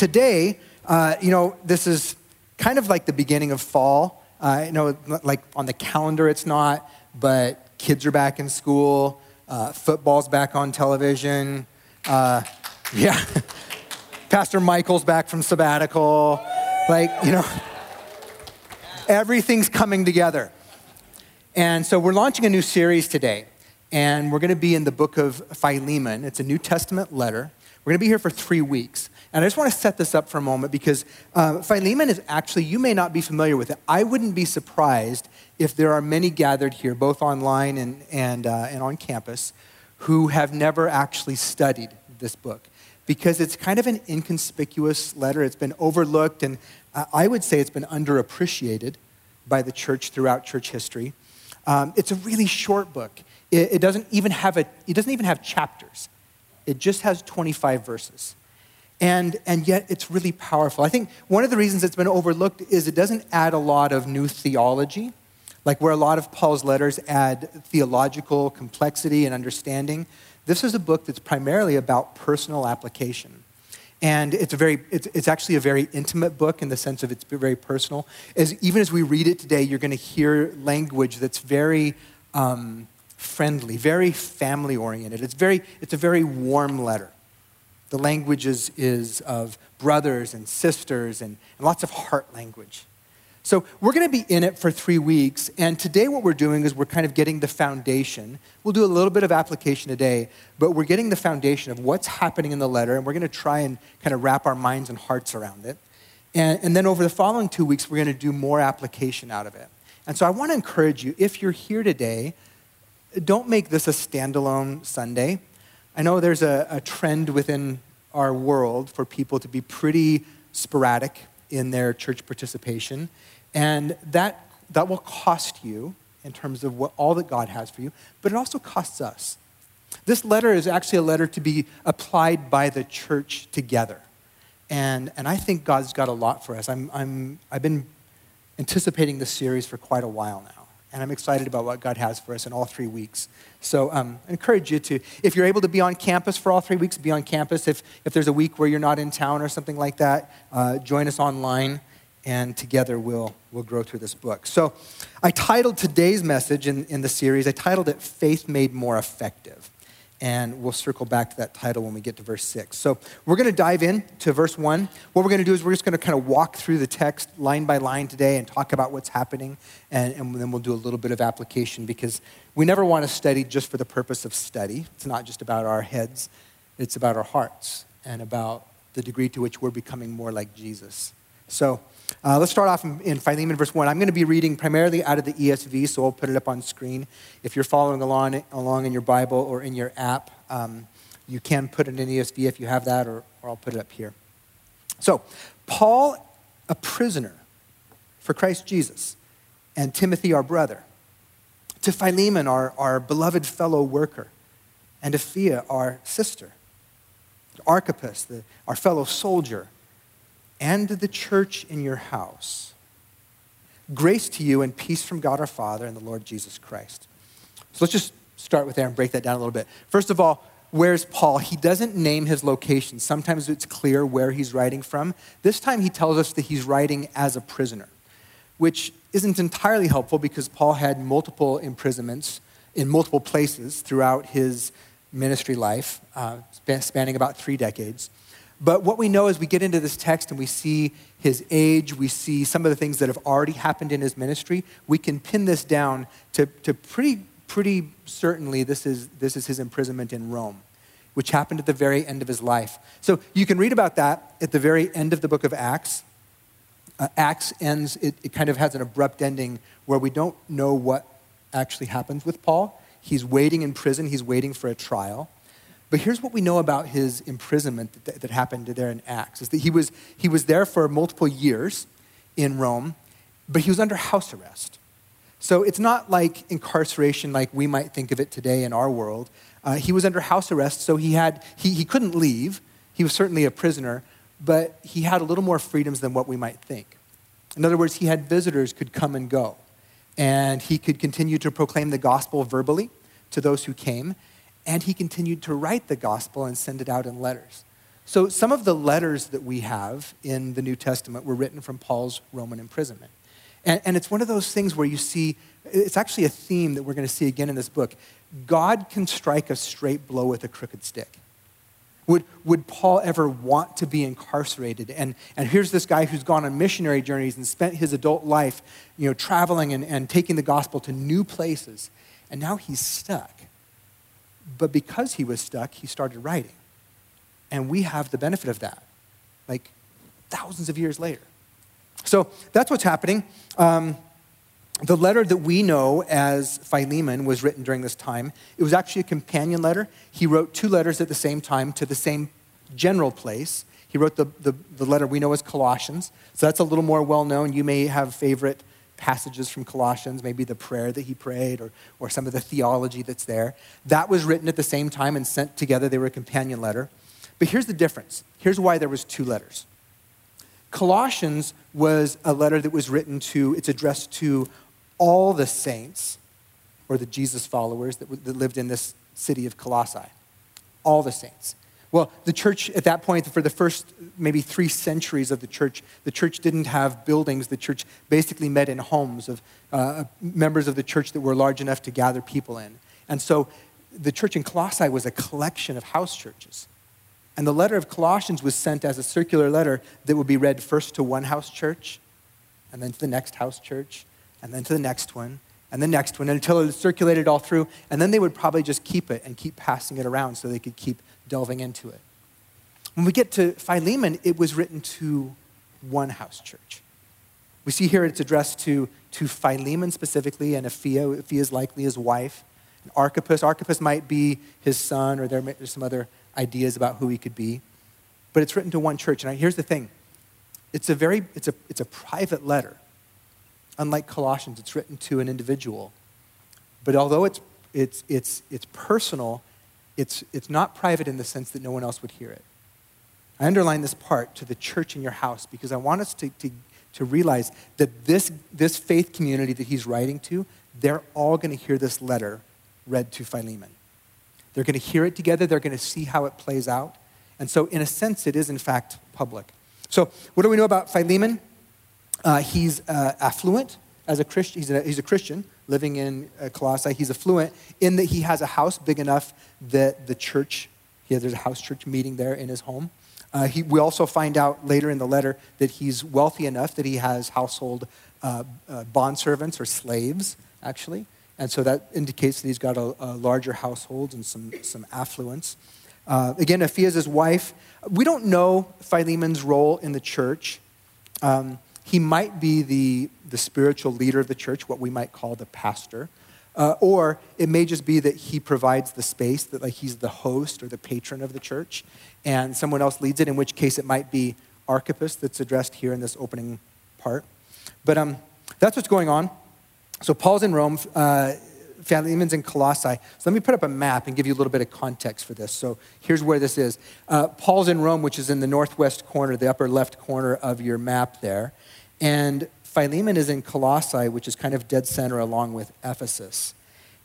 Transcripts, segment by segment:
Today, uh, you know, this is kind of like the beginning of fall. Uh, you know, like on the calendar it's not, but kids are back in school, uh, football's back on television. Uh, yeah, Pastor Michael's back from sabbatical. Like, you know, everything's coming together. And so we're launching a new series today, and we're going to be in the book of Philemon. It's a New Testament letter. We're going to be here for three weeks. And I just want to set this up for a moment because uh, Philemon is actually, you may not be familiar with it. I wouldn't be surprised if there are many gathered here, both online and, and, uh, and on campus, who have never actually studied this book because it's kind of an inconspicuous letter. It's been overlooked, and uh, I would say it's been underappreciated by the church throughout church history. Um, it's a really short book. It, it, doesn't even have a, it doesn't even have chapters. It just has 25 verses. And, and yet it's really powerful. I think one of the reasons it's been overlooked is it doesn't add a lot of new theology, like where a lot of Paul's letters add theological complexity and understanding. This is a book that's primarily about personal application. And it's, a very, it's, it's actually a very intimate book in the sense of it's very personal. As, even as we read it today, you're going to hear language that's very um, friendly, very family oriented. It's, very, it's a very warm letter. The languages is, of brothers and sisters and, and lots of heart language. So we're going to be in it for three weeks, and today what we're doing is we're kind of getting the foundation. We'll do a little bit of application today, but we're getting the foundation of what's happening in the letter, and we're going to try and kind of wrap our minds and hearts around it. And, and then over the following two weeks, we're going to do more application out of it. And so I want to encourage you, if you're here today, don't make this a standalone Sunday. I know there's a, a trend within our world for people to be pretty sporadic in their church participation, and that, that will cost you in terms of what, all that God has for you, but it also costs us. This letter is actually a letter to be applied by the church together. And, and I think God's got a lot for us. I'm, I'm, I've been anticipating this series for quite a while now and I'm excited about what God has for us in all three weeks. So um, I encourage you to, if you're able to be on campus for all three weeks, be on campus. If, if there's a week where you're not in town or something like that, uh, join us online, and together we'll, we'll grow through this book. So I titled today's message in, in the series, I titled it Faith Made More Effective and we'll circle back to that title when we get to verse 6. So we're going to dive in to verse 1. What we're going to do is we're just going to kind of walk through the text line by line today and talk about what's happening, and, and then we'll do a little bit of application because we never want to study just for the purpose of study. It's not just about our heads, it's about our hearts and about the degree to which we're becoming more like Jesus. So uh, let's start off in, in, Philemon verse 1. I'm going to be reading primarily out of the ESV, so I'll put it up on screen. If you're following along, along in your Bible or in your app, um, you can put it in ESV if you have that, or, or I'll put it up here. So, Paul, a prisoner for Christ Jesus, and Timothy, our brother, to Philemon, our, our beloved fellow worker, and to Apphia, our sister, to Archippus, the, our fellow soldier, and the church in your house. Grace to you and peace from God our Father and the Lord Jesus Christ. So let's just start with there and break that down a little bit. First of all, where's Paul? He doesn't name his location. Sometimes it's clear where he's writing from. This time he tells us that he's writing as a prisoner, which isn't entirely helpful because Paul had multiple imprisonments in multiple places throughout his ministry life, uh, spanning about three decades. But what we know as we get into this text and we see his age, we see some of the things that have already happened in his ministry, we can pin this down to, to pretty, pretty certainly this is, this is his imprisonment in Rome, which happened at the very end of his life. So you can read about that at the very end of the book of Acts. Uh, Acts ends, it, it kind of has an abrupt ending where we don't know what actually happens with Paul. He's waiting in prison, he's waiting for a trial. But here's what we know about his imprisonment that, that happened there in Acts is that he was, he was there for multiple years in Rome, but he was under house arrest. So it's not like incarceration like we might think of it today in our world. Uh, he was under house arrest, so he, had, he, he couldn't leave. He was certainly a prisoner, but he had a little more freedoms than what we might think. In other words, he had visitors could come and go, and he could continue to proclaim the gospel verbally to those who came, and he continued to write the gospel and send it out in letters. So some of the letters that we have in the New Testament were written from Paul's Roman imprisonment. And, and it's one of those things where you see, it's actually a theme that we're going to see again in this book. God can strike a straight blow with a crooked stick. Would, would Paul ever want to be incarcerated? And, and here's this guy who's gone on missionary journeys and spent his adult life you know, traveling and, and taking the gospel to new places. And now he's stuck. But because he was stuck, he started writing. And we have the benefit of that, like thousands of years later. So that's what's happening. Um, the letter that we know as Philemon was written during this time. It was actually a companion letter. He wrote two letters at the same time to the same general place. He wrote the, the, the letter we know as Colossians. So that's a little more well known. You may have favorite passages from Colossians, maybe the prayer that he prayed or, or some of the theology that's there. That was written at the same time and sent together. They were a companion letter. But here's the difference. Here's why there was two letters. Colossians was a letter that was written to, it's addressed to all the saints or the Jesus followers that, that lived in this city of Colossae. All the saints. Well, the church at that point, for the first maybe three centuries of the church, the church didn't have buildings. The church basically met in homes of uh, members of the church that were large enough to gather people in. And so the church in Colossae was a collection of house churches. And the letter of Colossians was sent as a circular letter that would be read first to one house church, and then to the next house church, and then to the next one, and the next one, until it circulated all through. And then they would probably just keep it and keep passing it around so they could keep delving into it. When we get to Philemon, it was written to one house church. We see here it's addressed to, to Philemon specifically, and Apphia. Apphia is likely his wife. And Archippus. Archippus might be his son, or there, there's some other ideas about who he could be. But it's written to one church. And here's the thing it's a very it's a, it's a private letter. Unlike Colossians, it's written to an individual. But although it's, it's, it's, it's personal, it's, it's not private in the sense that no one else would hear it. I underline this part to the church in your house because I want us to, to, to realize that this, this faith community that he's writing to, they're all going to hear this letter read to Philemon. They're going to hear it together, they're going to see how it plays out. And so, in a sense, it is in fact public. So, what do we know about Philemon? Uh, he's uh, affluent as a Christian. He's he's a Christian living in uh, Colossae. He's affluent in that he has a house big enough that the church, yeah, there's a house church meeting there in his home. Uh, he, we also find out later in the letter that he's wealthy enough that he has household uh, uh, bondservants or slaves, actually. And so that indicates that he's got a, a larger household and some, some affluence. Uh, again, Apphia his wife. We don't know Philemon's role in the church. Um, he might be the, the spiritual leader of the church, what we might call the pastor. Uh, or it may just be that he provides the space, that like he's the host or the patron of the church, and someone else leads it, in which case it might be Archippus that's addressed here in this opening part. But um, that's what's going on. So Paul's in Rome, uh, Philemon's in Colossae. So let me put up a map and give you a little bit of context for this. So here's where this is. Uh, Paul's in Rome, which is in the northwest corner, the upper left corner of your map there. And Philemon is in Colossae, which is kind of dead center along with Ephesus.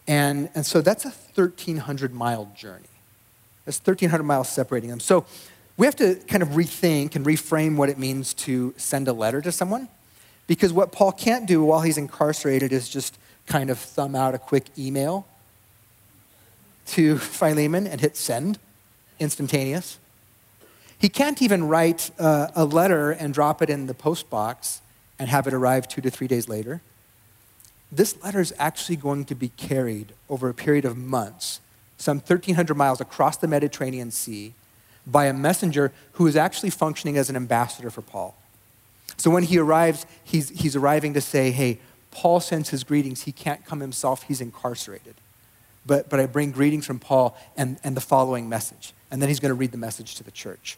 And, and so that's a 1,300 mile journey. That's 1,300 miles separating them. So we have to kind of rethink and reframe what it means to send a letter to someone. Because what Paul can't do while he's incarcerated is just kind of thumb out a quick email to Philemon and hit send, instantaneous. He can't even write uh, a letter and drop it in the post box and have it arrive two to three days later. This letter is actually going to be carried over a period of months, some 1,300 miles across the Mediterranean Sea, by a messenger who is actually functioning as an ambassador for Paul. So when he arrives, he's, he's arriving to say, hey, Paul sends his greetings. He can't come himself, he's incarcerated. but, but I bring greetings from Paul and, and the following message. And then he's going to read the message to the church.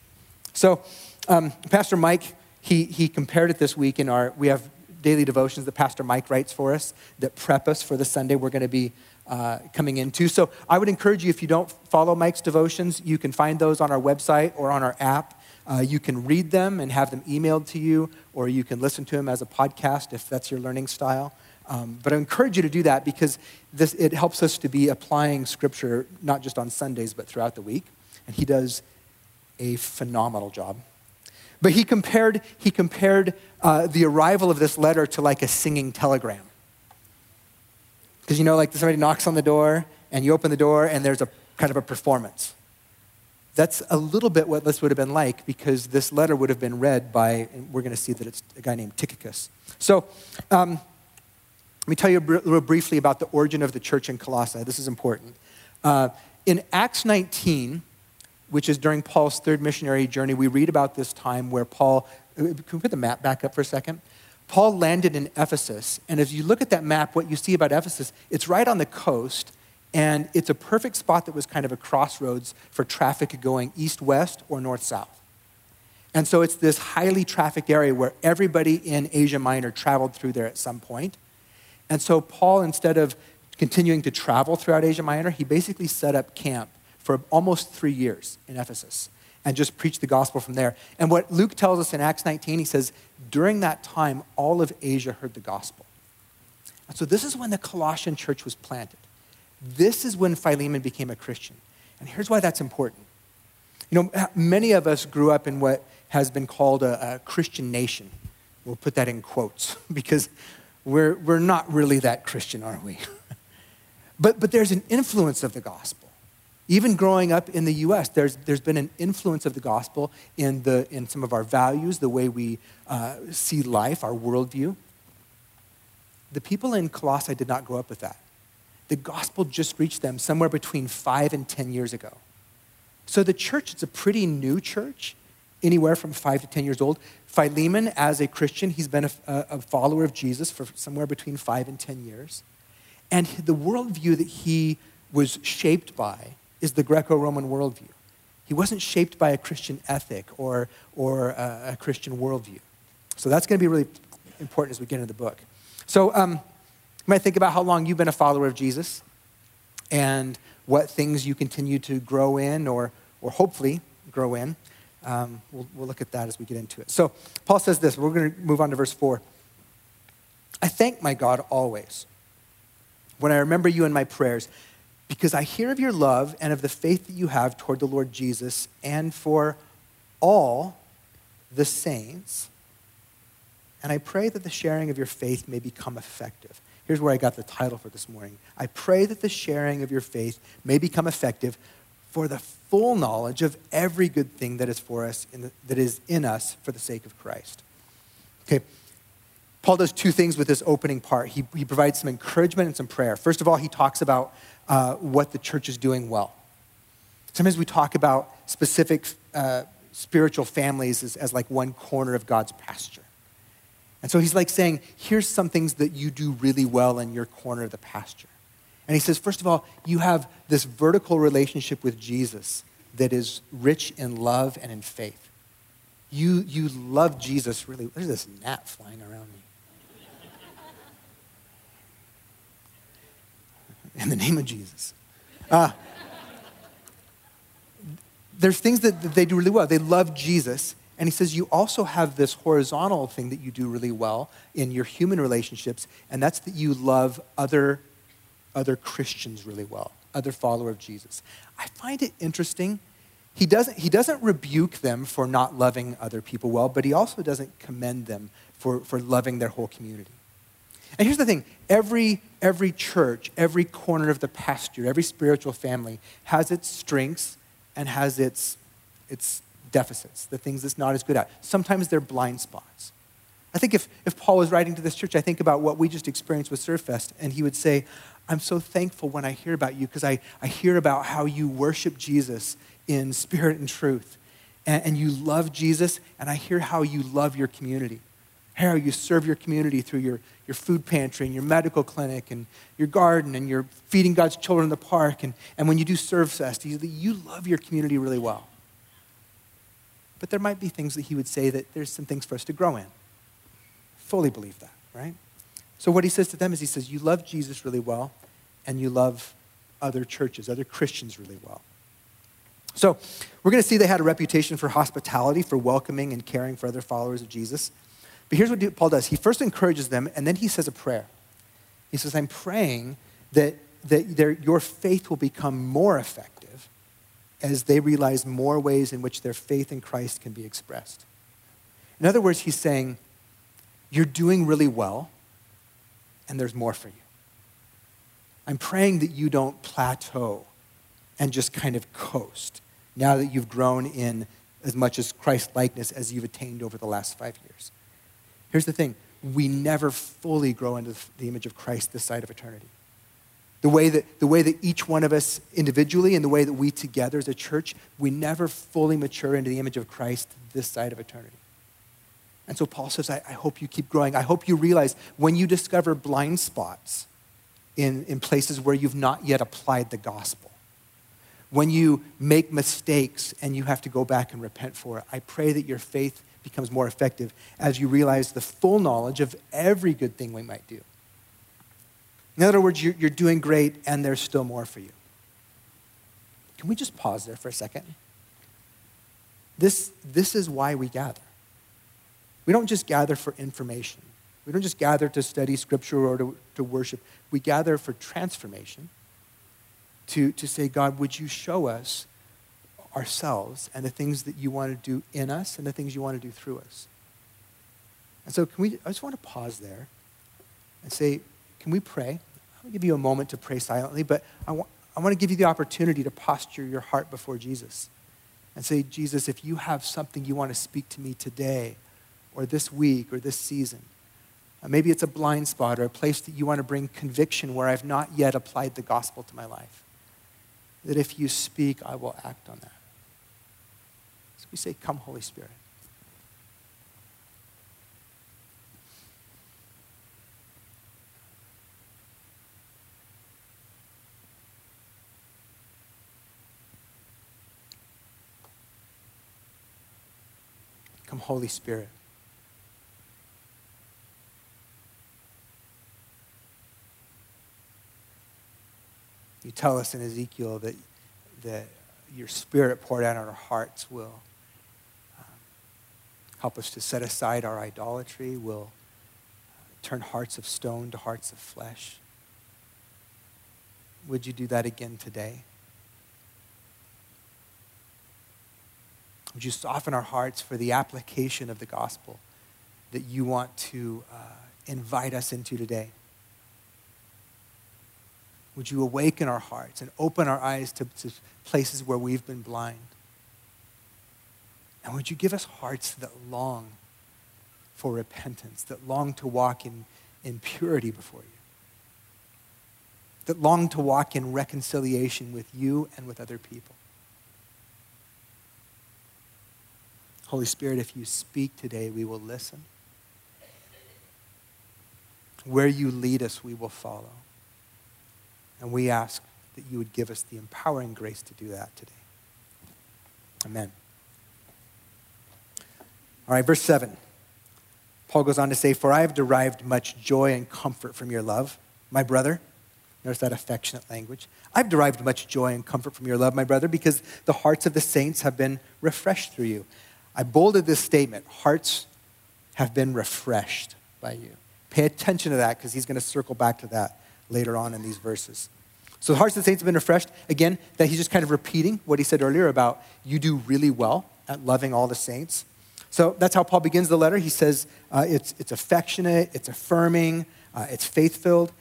So, um, Pastor Mike, he, he compared it this week in our, we have daily devotions that Pastor Mike writes for us that prep us for the Sunday we're going to be uh, coming into. So I would encourage you, if you don't follow Mike's devotions, you can find those on our website or on our app. Uh, you can read them and have them emailed to you, or you can listen to them as a podcast if that's your learning style. Um, but I encourage you to do that because this, it helps us to be applying Scripture not just on Sundays, but throughout the week. And he does a phenomenal job. But he compared, he compared uh, the arrival of this letter to like a singing telegram. Because you know, like somebody knocks on the door and you open the door and there's a kind of a performance. That's a little bit what this would have been like because this letter would have been read by, and we're going to see that it's a guy named Tychicus. So, um, let me tell you a little briefly about the origin of the church in Colossae. This is important. Uh, in Acts 19, which is during Paul's third missionary journey, we read about this time where Paul, uh, can we put the map back up for a second? Paul landed in Ephesus, and as you look at that map, what you see about Ephesus, it's right on the coast, and it's a perfect spot that was kind of a crossroads for traffic going east west or north south. And so it's this highly trafficked area where everybody in Asia Minor traveled through there at some point. And so Paul, instead of continuing to travel throughout Asia Minor, he basically set up camp for almost three years in Ephesus and just preached the gospel from there. And what Luke tells us in Acts 19, he says, during that time, all of Asia heard the gospel. And so this is when the Colossian church was planted. This is when Philemon became a Christian. And here's why that's important. You know, many of us grew up in what has been called a, a Christian nation. We'll put that in quotes because we're, we're not really that Christian, are we? but, but there's an influence of the gospel. Even growing up in the US, there's, there's been an influence of the gospel in, the, in some of our values, the way we uh, see life, our worldview. The people in Colossae did not grow up with that the gospel just reached them somewhere between five and 10 years ago. So the church, it's a pretty new church, anywhere from five to 10 years old. Philemon, as a Christian, he's been a, a follower of Jesus for somewhere between five and 10 years. And the worldview that he was shaped by is the Greco Roman worldview. He wasn't shaped by a Christian ethic or, or a, a Christian worldview. So that's going to be really important as we get into the book. So, um, you might think about how long you've been a follower of Jesus and what things you continue to grow in or, or hopefully grow in. Um, we'll, we'll look at that as we get into it. So, Paul says this. We're going to move on to verse 4. I thank my God always when I remember you in my prayers because I hear of your love and of the faith that you have toward the Lord Jesus and for all the saints. And I pray that the sharing of your faith may become effective. Here's where I got the title for this morning. I pray that the sharing of your faith may become effective for the full knowledge of every good thing that is for us, the, that is in us for the sake of Christ. Okay, Paul does two things with this opening part. He, he provides some encouragement and some prayer. First of all, he talks about uh, what the church is doing well. Sometimes we talk about specific uh, spiritual families as, as like one corner of God's pasture. And so he's like saying, here's some things that you do really well in your corner of the pasture. And he says, first of all, you have this vertical relationship with Jesus that is rich in love and in faith. You, you love Jesus really. There's this gnat flying around me. In the name of Jesus. Uh, there's things that, that they do really well. They love Jesus, and he says, You also have this horizontal thing that you do really well in your human relationships, and that's that you love other, other Christians really well, other follower of Jesus. I find it interesting. He doesn't, he doesn't rebuke them for not loving other people well, but he also doesn't commend them for, for loving their whole community. And here's the thing every, every church, every corner of the pasture, every spiritual family has its strengths and has its, its deficits, the things that's not as good at. Sometimes they're blind spots. I think if, if Paul was writing to this church, I think about what we just experienced with Serve Fest, and he would say, I'm so thankful when I hear about you because I, I hear about how you worship Jesus in spirit and truth. And, and you love Jesus, and I hear how you love your community. how you serve your community through your, your food pantry and your medical clinic and your garden and you're feeding God's children in the park. And, and when you do Serve Fest, you, you love your community really well. But there might be things that he would say that there's some things for us to grow in. Fully believe that, right? So what he says to them is he says, You love Jesus really well, and you love other churches, other Christians really well. So we're going to see they had a reputation for hospitality, for welcoming and caring for other followers of Jesus. But here's what Paul does he first encourages them, and then he says a prayer. He says, I'm praying that, that your faith will become more effective as they realize more ways in which their faith in Christ can be expressed. In other words, he's saying, You're doing really well, and there's more for you. I'm praying that you don't plateau and just kind of coast now that you've grown in as much as Christ likeness as you've attained over the last five years. Here's the thing we never fully grow into the image of Christ this side of eternity. The way, that, the way that each one of us individually and the way that we together as a church, we never fully mature into the image of Christ this side of eternity. And so Paul says, I, I hope you keep growing. I hope you realize when you discover blind spots in, in places where you've not yet applied the gospel, when you make mistakes and you have to go back and repent for it, I pray that your faith becomes more effective as you realize the full knowledge of every good thing we might do. In other words, you're, doing great and there's still more for you. Can we just pause there for a second? This, this is why we gather. We don't just gather for information. We don't just gather to study scripture or to, to worship. We gather for transformation, to, to say, God, would you show us ourselves and the things that you want to do in us and the things you want to do through us. And so, can we, I just want to pause there and say, can we pray? I'll give you a moment to pray silently, but I want, I want to give you the opportunity to posture your heart before Jesus and say, Jesus, if you have something you want to speak to me today or this week or this season, uh, maybe it's a blind spot or a place that you want to bring conviction where I've not yet applied the gospel to my life, that if you speak, I will act on that. So we say, Come, Holy Spirit. Come, Holy Spirit. You tell us in Ezekiel that, that your spirit poured out on our hearts will um, help us to set aside our idolatry, will uh, turn hearts of stone to hearts of flesh. Would you do that again today? Would you soften our hearts for the application of the gospel that you want to uh, invite us into today? Would you awaken our hearts and open our eyes to, to places where we've been blind? And would you give us hearts that long for repentance, that long to walk in, in purity before you, that long to walk in reconciliation with you and with other people? Holy Spirit, if you speak today, we will listen. Where you lead us, we will follow. And we ask that you would give us the empowering grace to do that today. Amen. All right, verse 7. Paul goes on to say, For I have derived much joy and comfort from your love, my brother. Notice that affectionate language. I've derived much joy and comfort from your love, my brother, because the hearts of the saints have been refreshed through you. I bolded this statement hearts have been refreshed by you. Pay attention to that because he's going to circle back to that later on in these verses. So the hearts of the saints have been refreshed. Again, that he's just kind of repeating what he said earlier about you do really well at loving all the saints. So that's how Paul begins the letter. He says uh, it's, it's affectionate, it's affirming, uh, it's faith filled.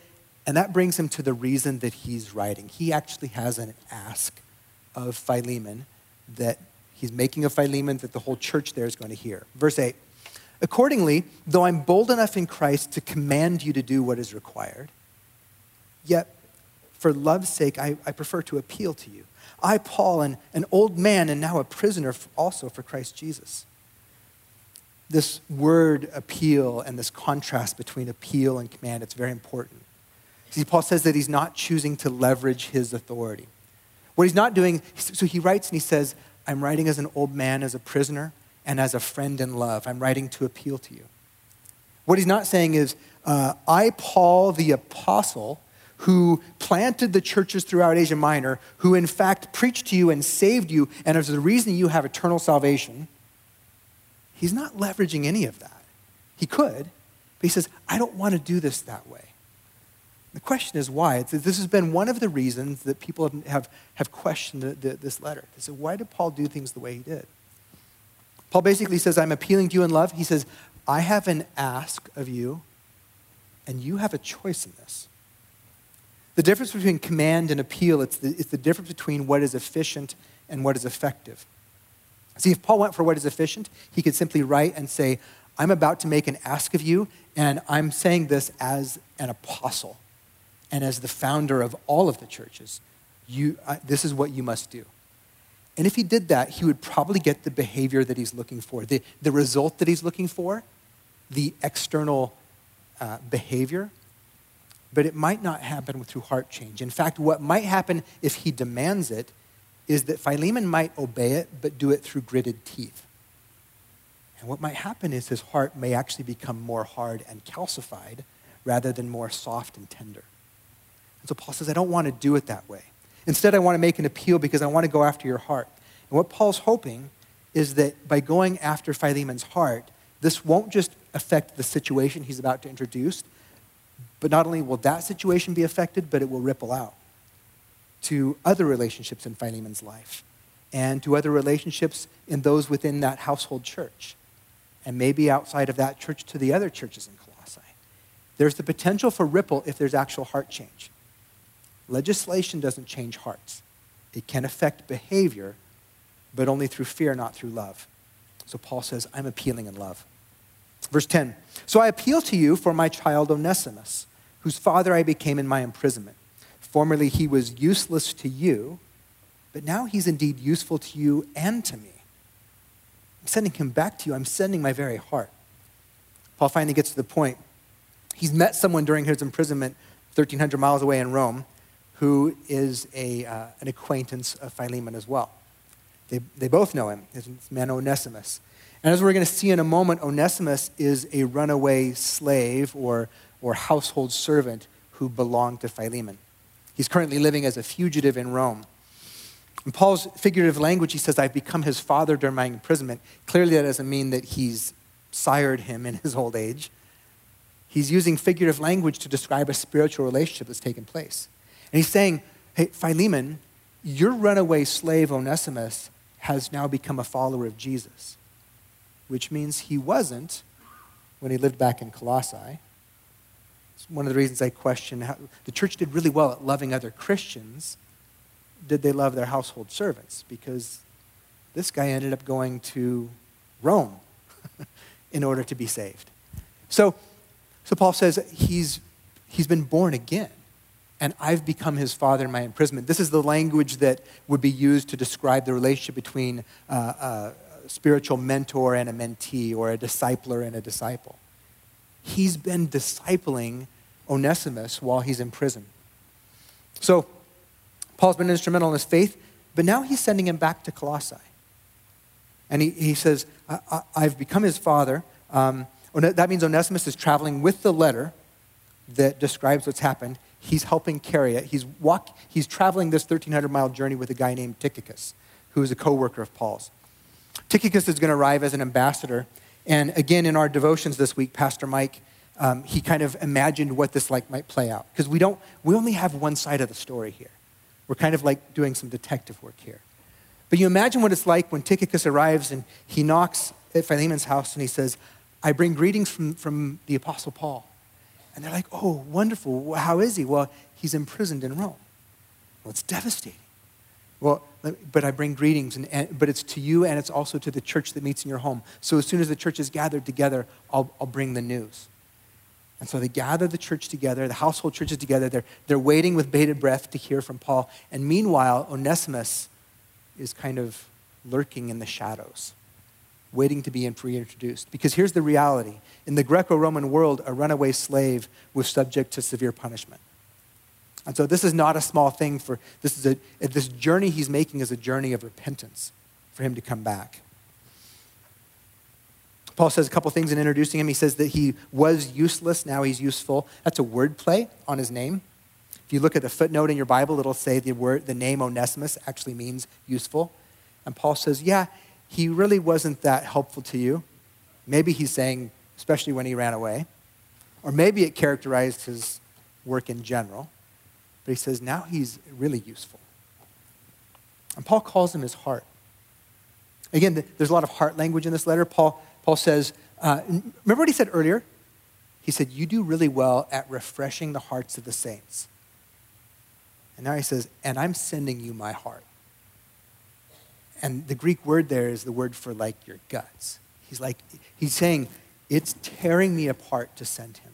And that brings him to the reason that he's writing. He actually has an ask of Philemon that he's making of Philemon that the whole church there is going to hear. Verse 8 Accordingly, though I'm bold enough in Christ to command you to do what is required, yet for love's sake, I, I prefer to appeal to you. I, Paul, an, an old man and now a prisoner also for Christ Jesus. this word appeal and this contrast between appeal and command, it's very important. See, Paul says that he's not choosing to leverage his authority. What he's not doing, so he writes and he says, I'm writing as an old man, as a prisoner, and as a friend in love. I'm writing to appeal to you. What he's not saying is, uh, I, Paul the apostle, who planted the churches throughout Asia Minor, who in fact preached to you and saved you, and is the reason you have eternal salvation, he's not leveraging any of that. He could, but he says, I don't want to do this that way. The question is why. This has been one of the reasons that people have, have questioned the, the, this letter. They said, why did Paul do things the way he did? Paul basically says, I'm appealing to you in love. He says, I have an ask of you, and you have a choice in this. The difference between command and appeal, it's the, it's the difference between what is efficient and what is effective. See, if Paul went for what is efficient, he could simply write and say, I'm about to make an ask of you, and I'm saying this as an apostle and as the founder of all of the churches. You, this is what you must do. And if he did that, he would probably get the behavior that he's looking for, the, the result that he's looking for, the external uh, behavior but it might not happen through heart change. In fact, what might happen if he demands it is that Philemon might obey it, but do it through gritted teeth. And what might happen is his heart may actually become more hard and calcified rather than more soft and tender. And so Paul says, I don't want to do it that way. Instead, I want to make an appeal because I want to go after your heart. And what Paul's hoping is that by going after Philemon's heart, this won't just affect the situation he's about to introduce, but not only will that situation be affected, but it will ripple out to other relationships in Philemon's life and to other relationships in those within that household church, and maybe outside of that church to the other churches in Colossae. There's the potential for ripple if there's actual heart change. Legislation doesn't change hearts, it can affect behavior, but only through fear, not through love. So Paul says, I'm appealing in love. Verse 10 So I appeal to you for my child Onesimus, whose father I became in my imprisonment. Formerly he was useless to you, but now he's indeed useful to you and to me. I'm sending him back to you. I'm sending my very heart. Paul finally gets to the point. He's met someone during his imprisonment 1,300 miles away in Rome who is a, uh, an acquaintance of Philemon as well. They, they both know him. His man Onesimus. And as we're going to see in a moment, Onesimus is a runaway slave or, or household servant who belonged to Philemon. He's currently living as a fugitive in Rome. In Paul's figurative language, he says, I've become his father during my imprisonment. Clearly, that doesn't mean that he's sired him in his old age. He's using figurative language to describe a spiritual relationship that's taken place. And he's saying, Hey, Philemon, your runaway slave Onesimus has now become a follower of Jesus which means he wasn't when he lived back in Colossae. It's one of the reasons I question how the church did really well at loving other Christians. Did they love their household servants? Because this guy ended up going to Rome in order to be saved. So, so Paul says he's, he's been born again and I've become his father in my imprisonment. This is the language that would be used to describe the relationship between uh, uh, spiritual mentor and a mentee or a discipler and a disciple. He's been discipling Onesimus while he's in prison. So, Paul's been instrumental in his faith, but now he's sending him back to Colossae. And he, he says, I, have become his father. Um, that means Onesimus is traveling with the letter that describes what's happened. He's helping carry it. He's, walk, he's traveling this 1,300 mile journey with a guy named Tychicus, who is a co worker of Paul's. Tychicus is going to arrive as an ambassador. And again, in our devotions this week, Pastor Mike, um, he kind of imagined what this like might play out. Because we don't, we only have one side of the story here. We're kind of like doing some detective work here. But you imagine what it's like when Tychicus arrives and he knocks at Philemon's house and he says, I bring greetings from, from the Apostle Paul. And they're like, oh, wonderful. How is he? Well, he's imprisoned in Rome. Well, it's devastating. Well, but I bring greetings, and, and, but it's to you and it's also to the church that meets in your home. So as soon as the church is gathered together, I'll, I'll bring the news. And so they gather the church together, the household churches together. They're, they're waiting with bated breath to hear from Paul. And meanwhile, Onesimus is kind of lurking in the shadows, waiting to be reintroduced. Because here's the reality in the Greco Roman world, a runaway slave was subject to severe punishment. And so this is not a small thing for this is a this journey he's making is a journey of repentance for him to come back. Paul says a couple things in introducing him. He says that he was useless, now he's useful. That's a word play on his name. If you look at the footnote in your Bible, it'll say the word the name Onesimus actually means useful. And Paul says, "Yeah, he really wasn't that helpful to you." Maybe he's saying especially when he ran away. Or maybe it characterized his work in general. But he says now he's really useful. And Paul calls him his heart. Again, there's a lot of heart language in this letter. Paul, Paul says, uh, remember what he said earlier? He said, You do really well at refreshing the hearts of the saints. And now he says, And I'm sending you my heart. And the Greek word there is the word for like your guts. He's like, he's saying, it's tearing me apart to send him.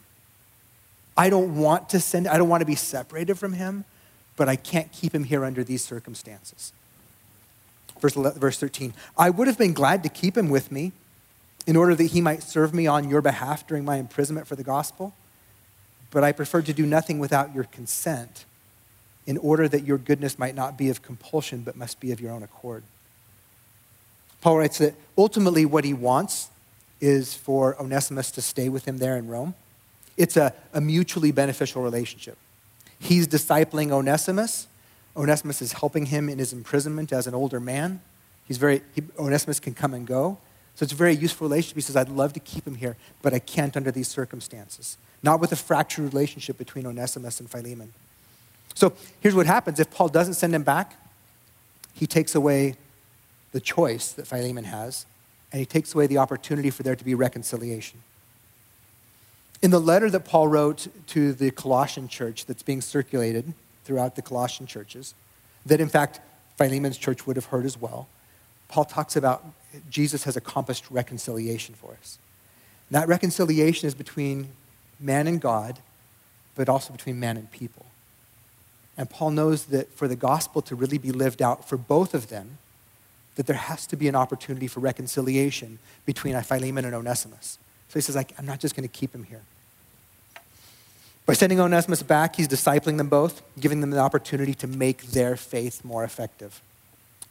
I don't want to send, I don't want to be separated from him, but I can't keep him here under these circumstances. Verse, verse 13 I would have been glad to keep him with me in order that he might serve me on your behalf during my imprisonment for the gospel, but I preferred to do nothing without your consent in order that your goodness might not be of compulsion, but must be of your own accord. Paul writes that ultimately what he wants is for Onesimus to stay with him there in Rome. It's a, a mutually beneficial relationship. He's discipling Onesimus. Onesimus is helping him in his imprisonment as an older man. He's very, he, Onesimus can come and go. So it's a very useful relationship. He says, I'd love to keep him here, but I can't under these circumstances. Not with a fractured relationship between Onesimus and Philemon. So here's what happens if Paul doesn't send him back, he takes away the choice that Philemon has and he takes away the opportunity for there to be reconciliation. In the letter that Paul wrote to the Colossian church that's being circulated throughout the Colossian churches, that in fact Philemon's church would have heard as well, Paul talks about Jesus has accomplished reconciliation for us. And that reconciliation is between man and God, but also between man and people. And Paul knows that for the gospel to really be lived out for both of them, that there has to be an opportunity for reconciliation between Philemon and Onesimus. So he says, I'm not just going to keep him here. By sending Onesimus back, he's discipling them both, giving them the opportunity to make their faith more effective.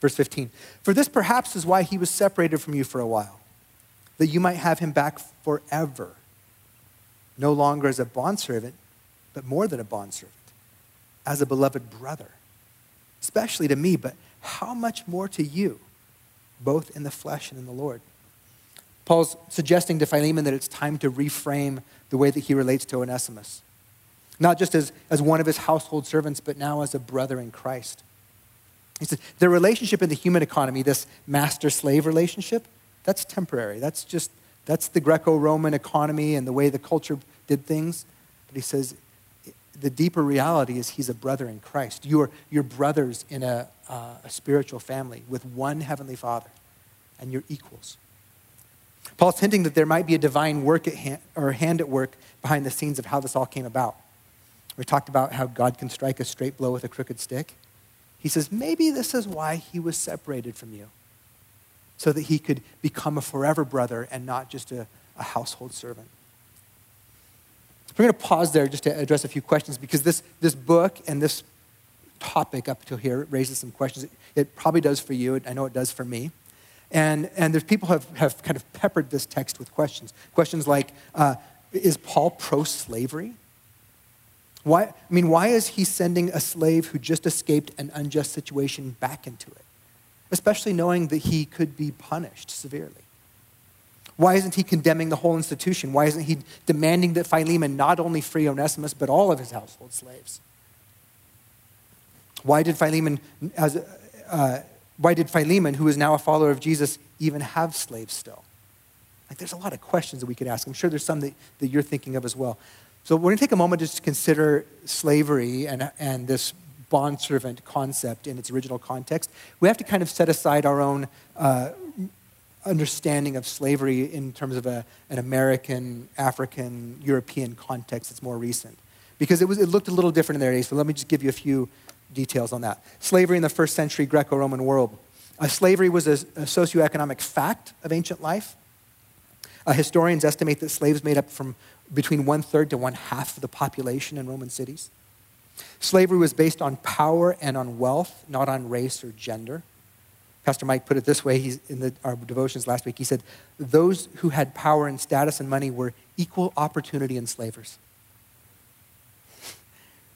Verse 15 For this perhaps is why he was separated from you for a while, that you might have him back forever, no longer as a bondservant, but more than a bondservant, as a beloved brother, especially to me, but how much more to you? Both in the flesh and in the Lord. Paul's suggesting to Philemon that it's time to reframe the way that he relates to Onesimus, not just as, as one of his household servants, but now as a brother in Christ. He says, the relationship in the human economy, this master slave relationship, that's temporary. That's just, that's the Greco Roman economy and the way the culture did things. But he says, the deeper reality is he's a brother in Christ. You are, you're brothers in a, uh, a spiritual family with one heavenly Father, and you're equals. Paul's hinting that there might be a divine work at hand, or hand at work behind the scenes of how this all came about. We talked about how God can strike a straight blow with a crooked stick. He says, maybe this is why he was separated from you, so that he could become a forever brother and not just a, a household servant. We're going to pause there just to address a few questions because this, this book and this topic up to here It raises some questions. It, it probably does for you. I know it does for me. And, and there's people have, have kind of peppered this text with questions. Questions like, uh, is Paul pro-slavery? Why, I mean, why is he sending a slave who just escaped an unjust situation back into it? Especially knowing that he could be punished severely. Why isn't he condemning the whole institution? Why isn't he demanding that Philemon not only free Onesimus, but all of his household slaves? Why did Philemon, as, uh, why did Philemon, who is now a follower of Jesus, even have slaves still? Like, there's a lot of questions that we could ask. I'm sure there's some that, that you're thinking of as well. So we're going to take a moment just to consider slavery and, and this bondservant concept in its original context. We have to kind of set aside our own uh, understanding of slavery in terms of a, an American, African, European context that's more recent. Because it, was, it looked a little different in their day, so let me just give you a few details on that. Slavery in the first century Greco Roman world. Uh, slavery was a, a socioeconomic fact of ancient life. Uh, historians estimate that slaves made up from between one third to one half of the population in Roman cities. Slavery was based on power and on wealth, not on race or gender. Pastor Mike put it this way he's, in the, our devotions last week. He said, Those who had power and status and money were equal opportunity enslavers.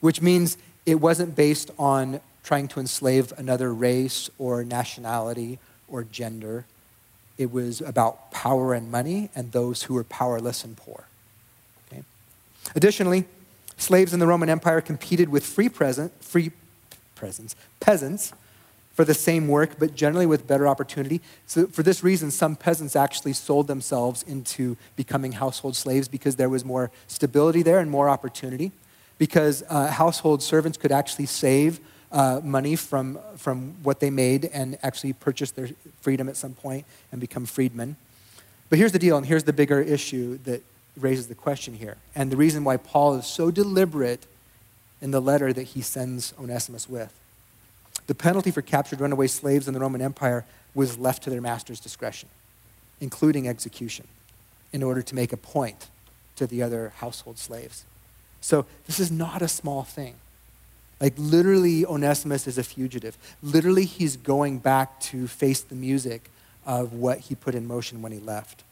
Which means it wasn't based on trying to enslave another race or nationality or gender. It was about power and money and those who were powerless and poor. Okay? Additionally, slaves in the Roman Empire competed with free, present, free presents, peasants for the same work, but generally with better opportunity. So, for this reason, some peasants actually sold themselves into becoming household slaves because there was more stability there and more opportunity. Because uh, household servants could actually save uh, money from, from what they made and actually purchase their freedom at some point and become freedmen. But here's the deal, and here's the bigger issue that raises the question here. And the reason why Paul is so deliberate in the letter that he sends Onesimus with. The penalty for captured runaway slaves in the Roman Empire was left to their master's discretion, including execution, in order to make a point to the other household slaves. So this is not a small thing. Like, literally, Onesimus is a fugitive. Literally, he's going back to face the music of what he put in motion when he left.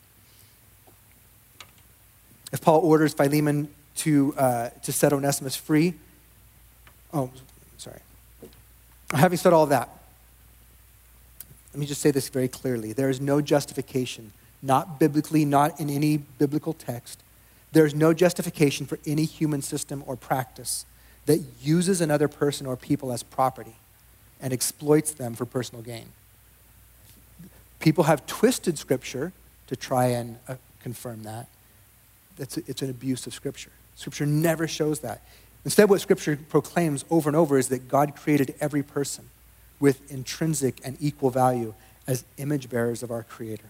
If Paul orders Philemon to, uh, to set Onesimus free, oh, sorry. Having said all that, let me just say this very clearly. There is no justification, not biblically, not in any biblical text. There is no justification for any human system or practice that uses another person or people as property and exploits them for personal gain. People have twisted Scripture to try and uh, confirm that. It's, it's an abuse of Scripture. Scripture never shows that. Instead, what Scripture proclaims over and over is that God created every person with intrinsic and equal value as image bearers of our Creator.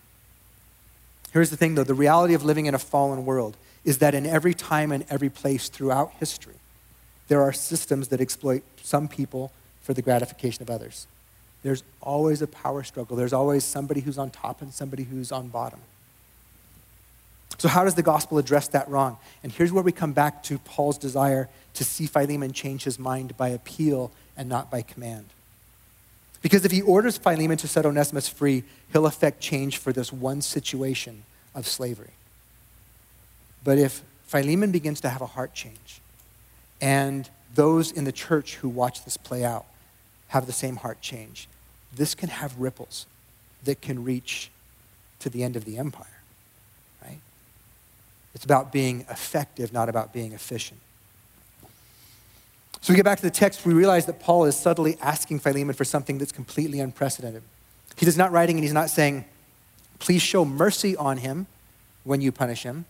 Here's the thing, though the reality of living in a fallen world is that in every time and every place throughout history, there are systems that exploit some people for the gratification of others. There's always a power struggle. There's always somebody who's on top and somebody who's on bottom. So, how does the gospel address that wrong? And here's where we come back to Paul's desire to see Philemon change his mind by appeal and not by command. Because if he orders Philemon to set Onesimus free, he'll effect change for this one situation of slavery. But if Philemon begins to have a heart change, and those in the church who watch this play out have the same heart change, this can have ripples that can reach to the end of the empire. Right? It's about being effective, not about being efficient. So we get back to the text, we realize that Paul is subtly asking Philemon for something that's completely unprecedented. He is not writing and he's not saying, please show mercy on him when you punish him.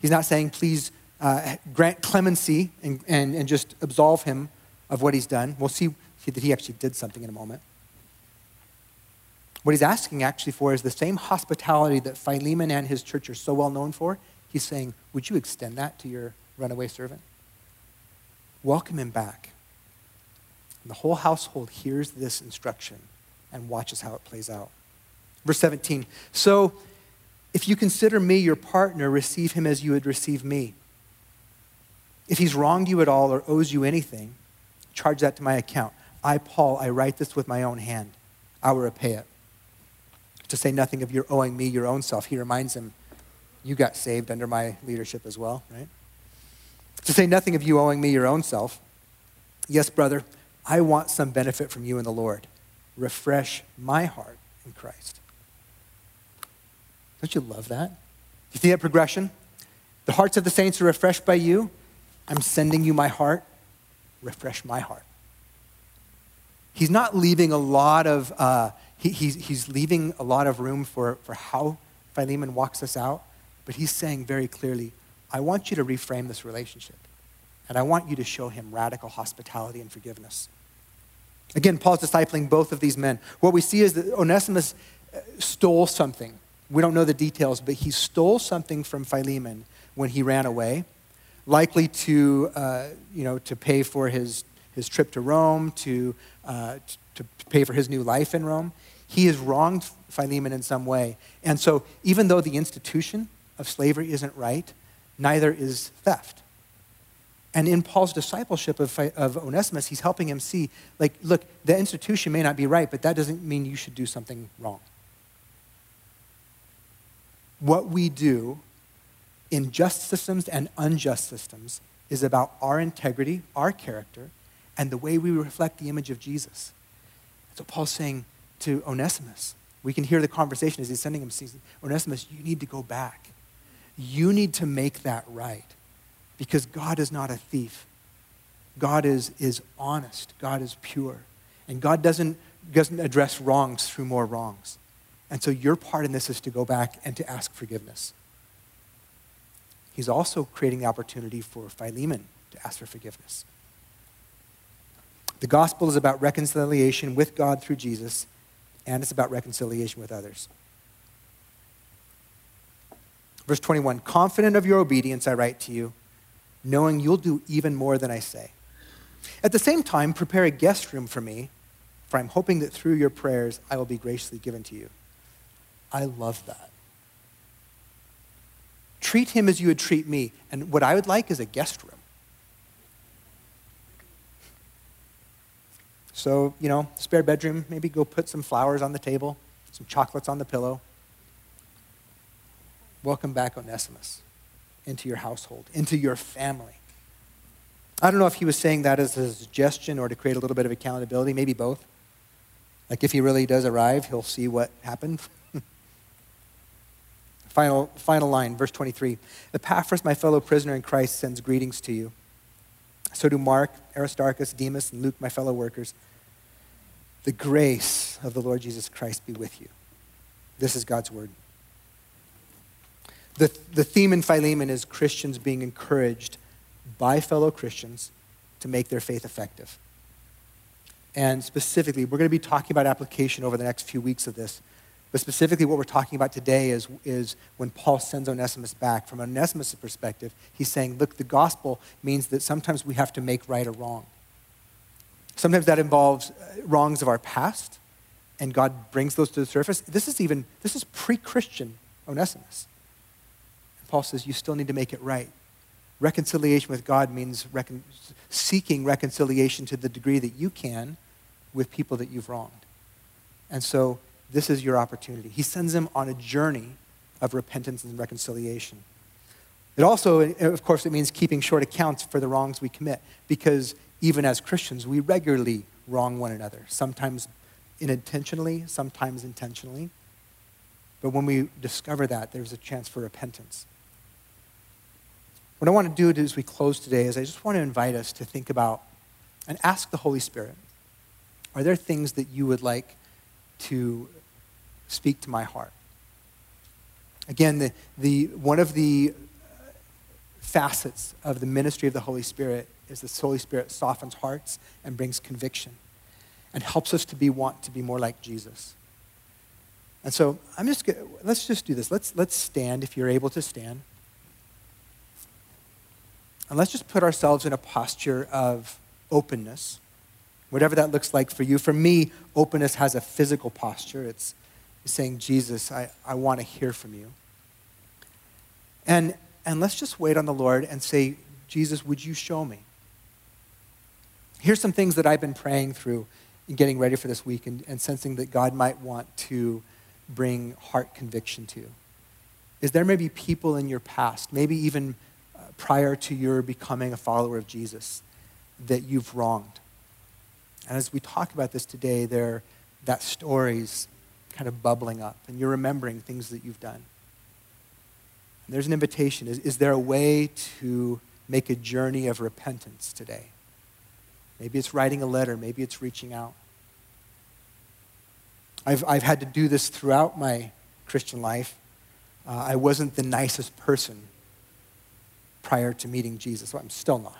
He's not saying, please uh, grant clemency and, and, and just absolve him of what he's done. We'll see, that he actually did something in a moment. What he's asking actually for is the same hospitality that Philemon and his church are so well known for. He's saying, Would you extend that to your runaway servant? welcome him back. And the whole household hears this instruction and watches how it plays out. Verse 17 So if you consider me your partner, receive him as you would receive me. If he's wronged you at all or owes you anything, charge that to my account. I, Paul, I write this with my own hand. I will repay it. To say nothing of your owing me your own self. He reminds him, You got saved under my leadership as well, right? To say nothing of you owing me your own self. Yes, brother, I want some benefit from you in the Lord. Refresh my heart in Christ. Don't you love that? You see that progression? The hearts of the saints are refreshed by you. I'm sending you my heart. Refresh my heart. He's not leaving a lot of, uh, he, he's, he's leaving a lot of room for, for how Philemon walks us out, but he's saying very clearly, I want you to reframe this relationship. And I want you to show him radical hospitality and forgiveness. Again, Paul's discipling both of these men. What we see is that Onesimus uh, stole something. We don't know the details, but he stole something from Philemon when he ran away, likely to, uh, you know, to pay for his, his trip to Rome, to, uh, to pay for his new life in Rome. He has wronged Philemon in some way. And so, even though the institution of slavery isn't right, neither is theft. And in Paul's discipleship of, of Onesimus, he's helping him see, like, look, the institution may not be right, but that doesn't mean you should do something wrong. What we do in just systems and unjust systems is about our integrity, our character, and the way we reflect the image of Jesus. So Paul's saying to Onesimus, we can hear the conversation as he's sending him, Onesimus, you need to go back. You need to make that right because God is not a thief. God is, is honest. God is pure. And God doesn't, doesn't address wrongs through more wrongs. And so your part in this is to go back and to ask forgiveness. He's also creating the opportunity for Philemon to ask for forgiveness. The gospel is about reconciliation with God through Jesus, and it's about reconciliation with others. Verse 21 Confident of your obedience, I write to you knowing you'll do even more than I say. At the same time, prepare a guest room for me, for I'm hoping that through your prayers I will be graciously given to you. I love that. Treat him as you would treat me. And what I would like is a guest room. So, you know, spare bedroom, maybe go put some flowers on the table, some chocolates on the pillow. Welcome back, Onesimus into your household, into your family. I don't know if he was saying that as a suggestion or to create a little bit of accountability, maybe both. Like if he really does arrive, he'll see what happened. final, final line, verse 23. Epaphras, my fellow prisoner in Christ, sends greetings to you. So do Mark, Aristarchus, Demas, and Luke, my fellow workers. The grace of the Lord Jesus Christ be with you. This is God's word. The, the theme in Philemon is Christians being encouraged by fellow Christians to make their faith effective. And specifically, we're going to be talking about application over the next few weeks of this. But specifically, what we're talking about today is, is when Paul sends Onesimus back. From Onesimus' perspective, he's saying, look, the gospel means that sometimes we have to make right or wrong. Sometimes that involves uh, wrongs of our past, and God brings those to the surface. This is even, this is pre Christian Onesimus. Paul says you still need to make it right. Reconciliation with God means recon- seeking reconciliation to the degree that you can with people that you've wronged. And so this is your opportunity. He sends them on a journey of repentance and reconciliation. It also, of course, it means keeping short accounts for the wrongs we commit because even as Christians, we regularly wrong one another, sometimes unintentionally, sometimes intentionally. But when we discover that, there's a chance for repentance. What I want to do as we close today is I just want to invite us to think about and ask the Holy Spirit are there things that you would like to speak to my heart? Again, the, the, one of the uh, facets of the ministry of the Holy Spirit is the Holy Spirit softens hearts and brings conviction and helps us to be want to be more like Jesus. And so I'm just gonna, let's just do this. Let's let's stand if you're able to stand. And let's just put ourselves in a posture of openness, whatever that looks like for you. For me, openness has a physical posture. It's saying, Jesus, I, I want to hear from you. And, and let's just wait on the Lord and say, Jesus, would you show me? Here's some things that I've been praying through in getting ready for this week and, and sensing that God might want to bring heart conviction to. Is there maybe people in your past, maybe even uh, prior to your becoming a follower of Jesus that you've wronged. And as we talk about this today, there, that story's kind of bubbling up, and you're remembering things that you've done. And there's an invitation. Is, is there a way to make a journey of repentance today? Maybe it's writing a letter, maybe it's reaching out. I've, I've had to do this throughout my Christian life. Uh, I wasn't the nicest person prior to meeting Jesus. I'm still not.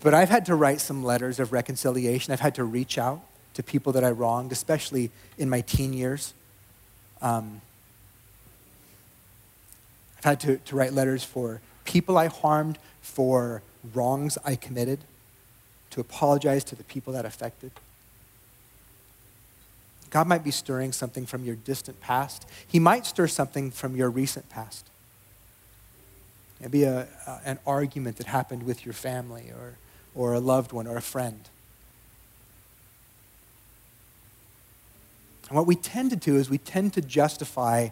But I've had to write some letters of reconciliation. I've had to reach out to people that I wronged, especially in my teen years. Um, I've had to, to write letters for people I harmed, for wrongs I committed, to apologize to the people that affected. God might be stirring something from your distant past. He might stir something from your recent past. Maybe a, a, an argument that happened with your family or, or a loved one or a friend. And what we tend to do is we tend to justify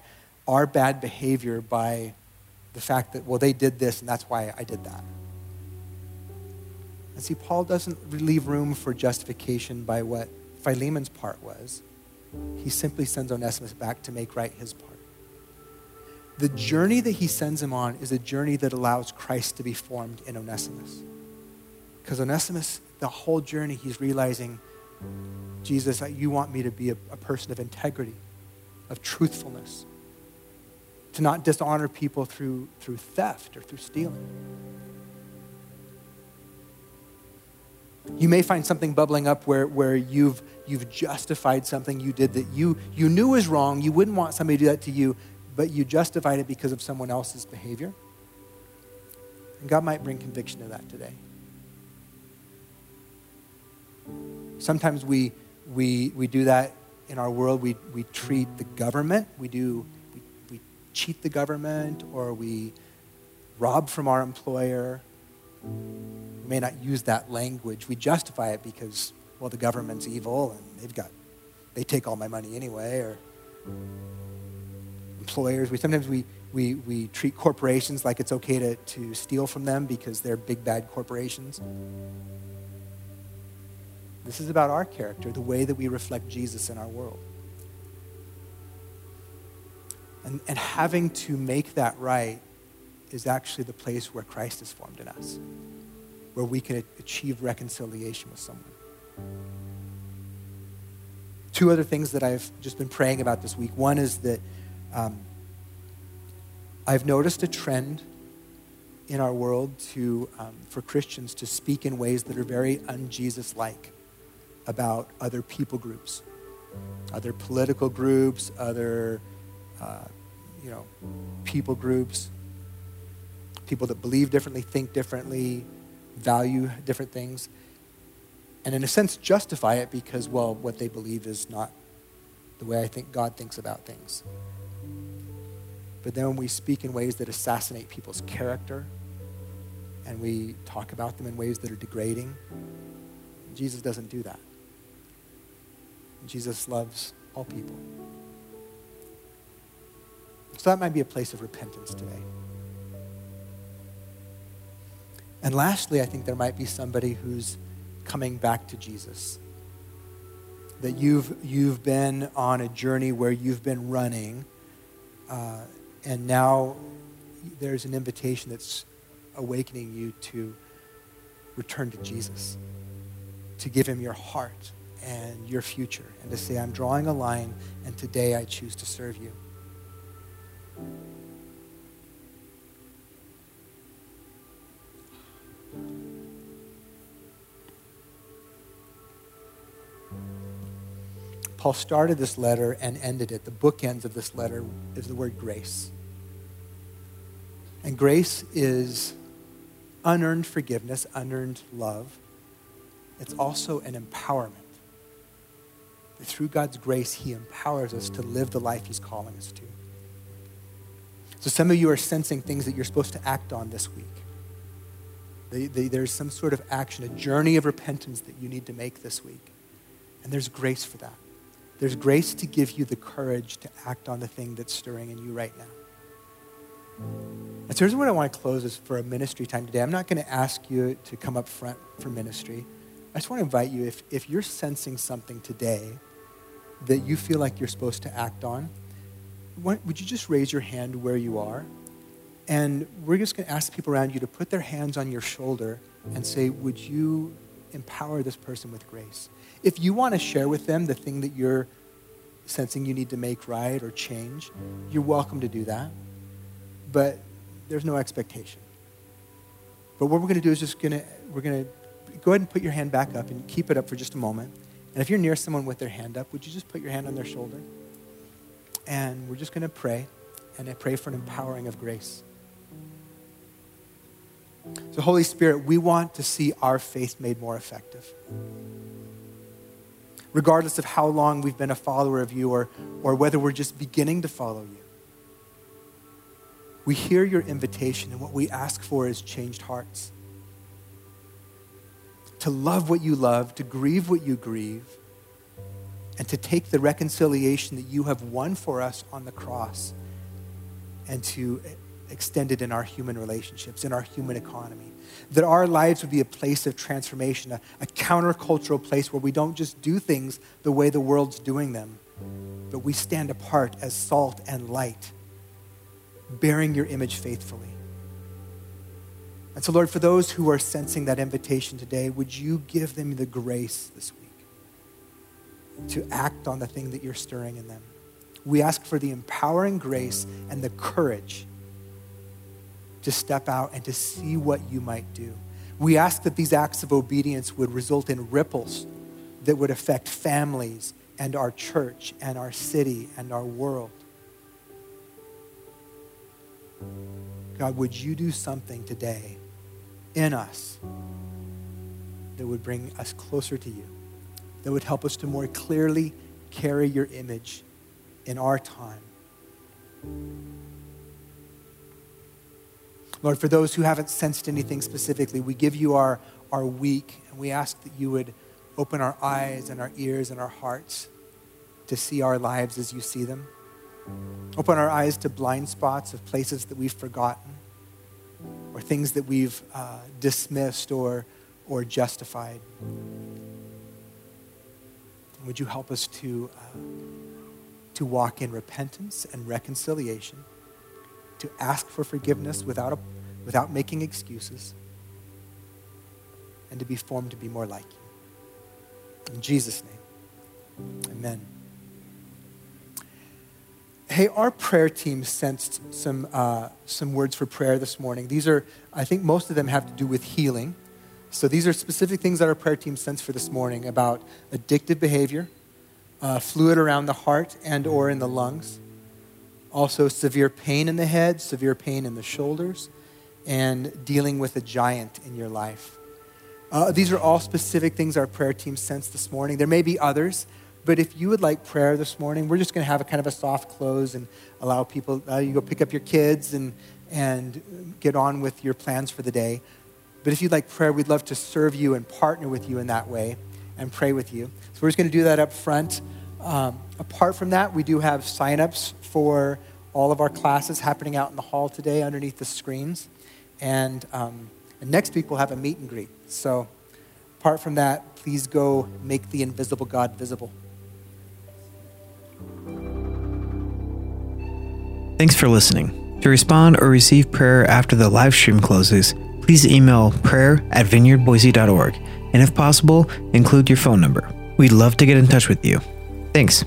our bad behavior by the fact that, well, they did this and that's why I did that. And see, Paul doesn't leave room for justification by what Philemon's part was. He simply sends Onesimus back to make right his part. The journey that he sends him on is a journey that allows Christ to be formed in Onesimus. Because Onesimus, the whole journey, he's realizing, Jesus, that you want me to be a, a person of integrity, of truthfulness, to not dishonor people through, through theft or through stealing. You may find something bubbling up where, where you've, you've justified something you did that you, you knew was wrong. You wouldn't want somebody to do that to you, but you justified it because of someone else's behavior. And God might bring conviction to that today. Sometimes we, we, we do that in our world. We, we treat the government, we, do, we, we cheat the government, or we rob from our employer we may not use that language. We justify it because, well, the government's evil and they've got, they take all my money anyway, or employers. We sometimes we, we, we treat corporations like it's okay to, to steal from them because they're big bad corporations. This is about our character, the way that we reflect Jesus in our world. And, and having to make that right is actually the place where Christ is formed in us, where we can achieve reconciliation with someone. Two other things that I've just been praying about this week. One is that um, I've noticed a trend in our world to, um, for Christians to speak in ways that are very un Jesus like about other people groups, other political groups, other uh, you know, people groups people that believe differently, think differently, value different things, and in a sense justify it because, well, what they believe is not the way I think God thinks about things. But then when we speak in ways that assassinate people's character and we talk about them in ways that are degrading, Jesus doesn't do that. Jesus loves all people. So that might be a place of repentance today. And lastly, I think there might be somebody who's coming back to Jesus. That you've, you've been on a journey where you've been running, uh, and now there's an invitation that's awakening you to return to Jesus, to give him your heart and your future, and to say, I'm drawing a line, and today I choose to serve you. Paul started this letter and ended it. The bookends of this letter is the word grace. And grace is unearned forgiveness, unearned love. It's also an empowerment. Through God's grace, He empowers us to live the life He's calling us to. So, some of you are sensing things that you're supposed to act on this week. There's some sort of action, a journey of repentance that you need to make this week. And there's grace for that. There's grace to give you the courage to act on the thing that's stirring in you right now. And so here's what I want to close is for a ministry time today. I'm not going to ask you to come up front for ministry. I just want to invite you, if, if you're sensing something today that you feel like you're supposed to act on, would you just raise your hand where you are? And we're just going to ask people around you to put their hands on your shoulder and say, Would you empower this person with grace? If you want to share with them the thing that you're sensing you need to make right or change, you're welcome to do that. But there's no expectation. But what we're going to do is just going to, we're going to go ahead and put your hand back up and keep it up for just a moment. And if you're near someone with their hand up, would you just put your hand on their shoulder? And we're just going to pray. And I pray for an empowering of grace. So, Holy Spirit, we want to see our faith made more effective. regardless of how long we've been a follower of you or, or whether we're just beginning to follow you. We hear your invitation, and what we ask for is changed hearts. To love what you love, to grieve what you grieve, and to take the reconciliation that you have won for us on the cross and to extend it in our human relationships, in our human economy. That our lives would be a place of transformation, a, a countercultural place where we don't just do things the way the world's doing them, but we stand apart as salt and light, bearing your image faithfully. And so, Lord, for those who are sensing that invitation today, would you give them the grace this week? to act on the thing that you're stirring in them. We ask for the empowering grace and the courage to step out and to see what you might do. We ask that these acts of obedience would result in ripples that would affect families and our church and our city and our world. God, would you do something today in us that would bring us closer to you? that would help us to more clearly carry your image in our time. Lord, for those who haven't sensed anything specifically, we give you our, our week and we ask that you would open our eyes and our ears and our hearts to see our lives as you see them. Open our eyes to blind spots of places that we've forgotten or things that we've uh, dismissed or, or justified. Would you help us to, uh, to walk in repentance and reconciliation, to ask for forgiveness without, a, without making excuses, and to be formed to be more like you. In Jesus' name, amen. Hey, our prayer team sensed some, uh, some words for prayer this morning. These are, I think most of them have to do with healing. So these are specific things that our prayer team sends for this morning about addictive behavior, uh, fluid around the heart and or in the lungs, also severe pain in the head, severe pain in the shoulders, and dealing with a giant in your life. Uh, these are all specific things our prayer team sensed this morning. There may be others, but if you would like prayer this morning, we're just going to have a kind of a soft close and allow people, uh, you go pick up your kids and, and get on with your plans for the day. But if you'd like prayer, we'd love to serve you and partner with you in that way and pray with you. So we're just going to do that up front. Um, apart from that, we do have signups for all of our classes happening out in the hall today underneath the screens. And, um, and next week, we'll have a meet and greet. So apart from that, please go make the invisible God visible. Thanks for listening. To respond or receive prayer after the live stream closes, please email prayer at vineyardboise.org and if possible, include your phone number. We'd love to get in touch with you. Thanks.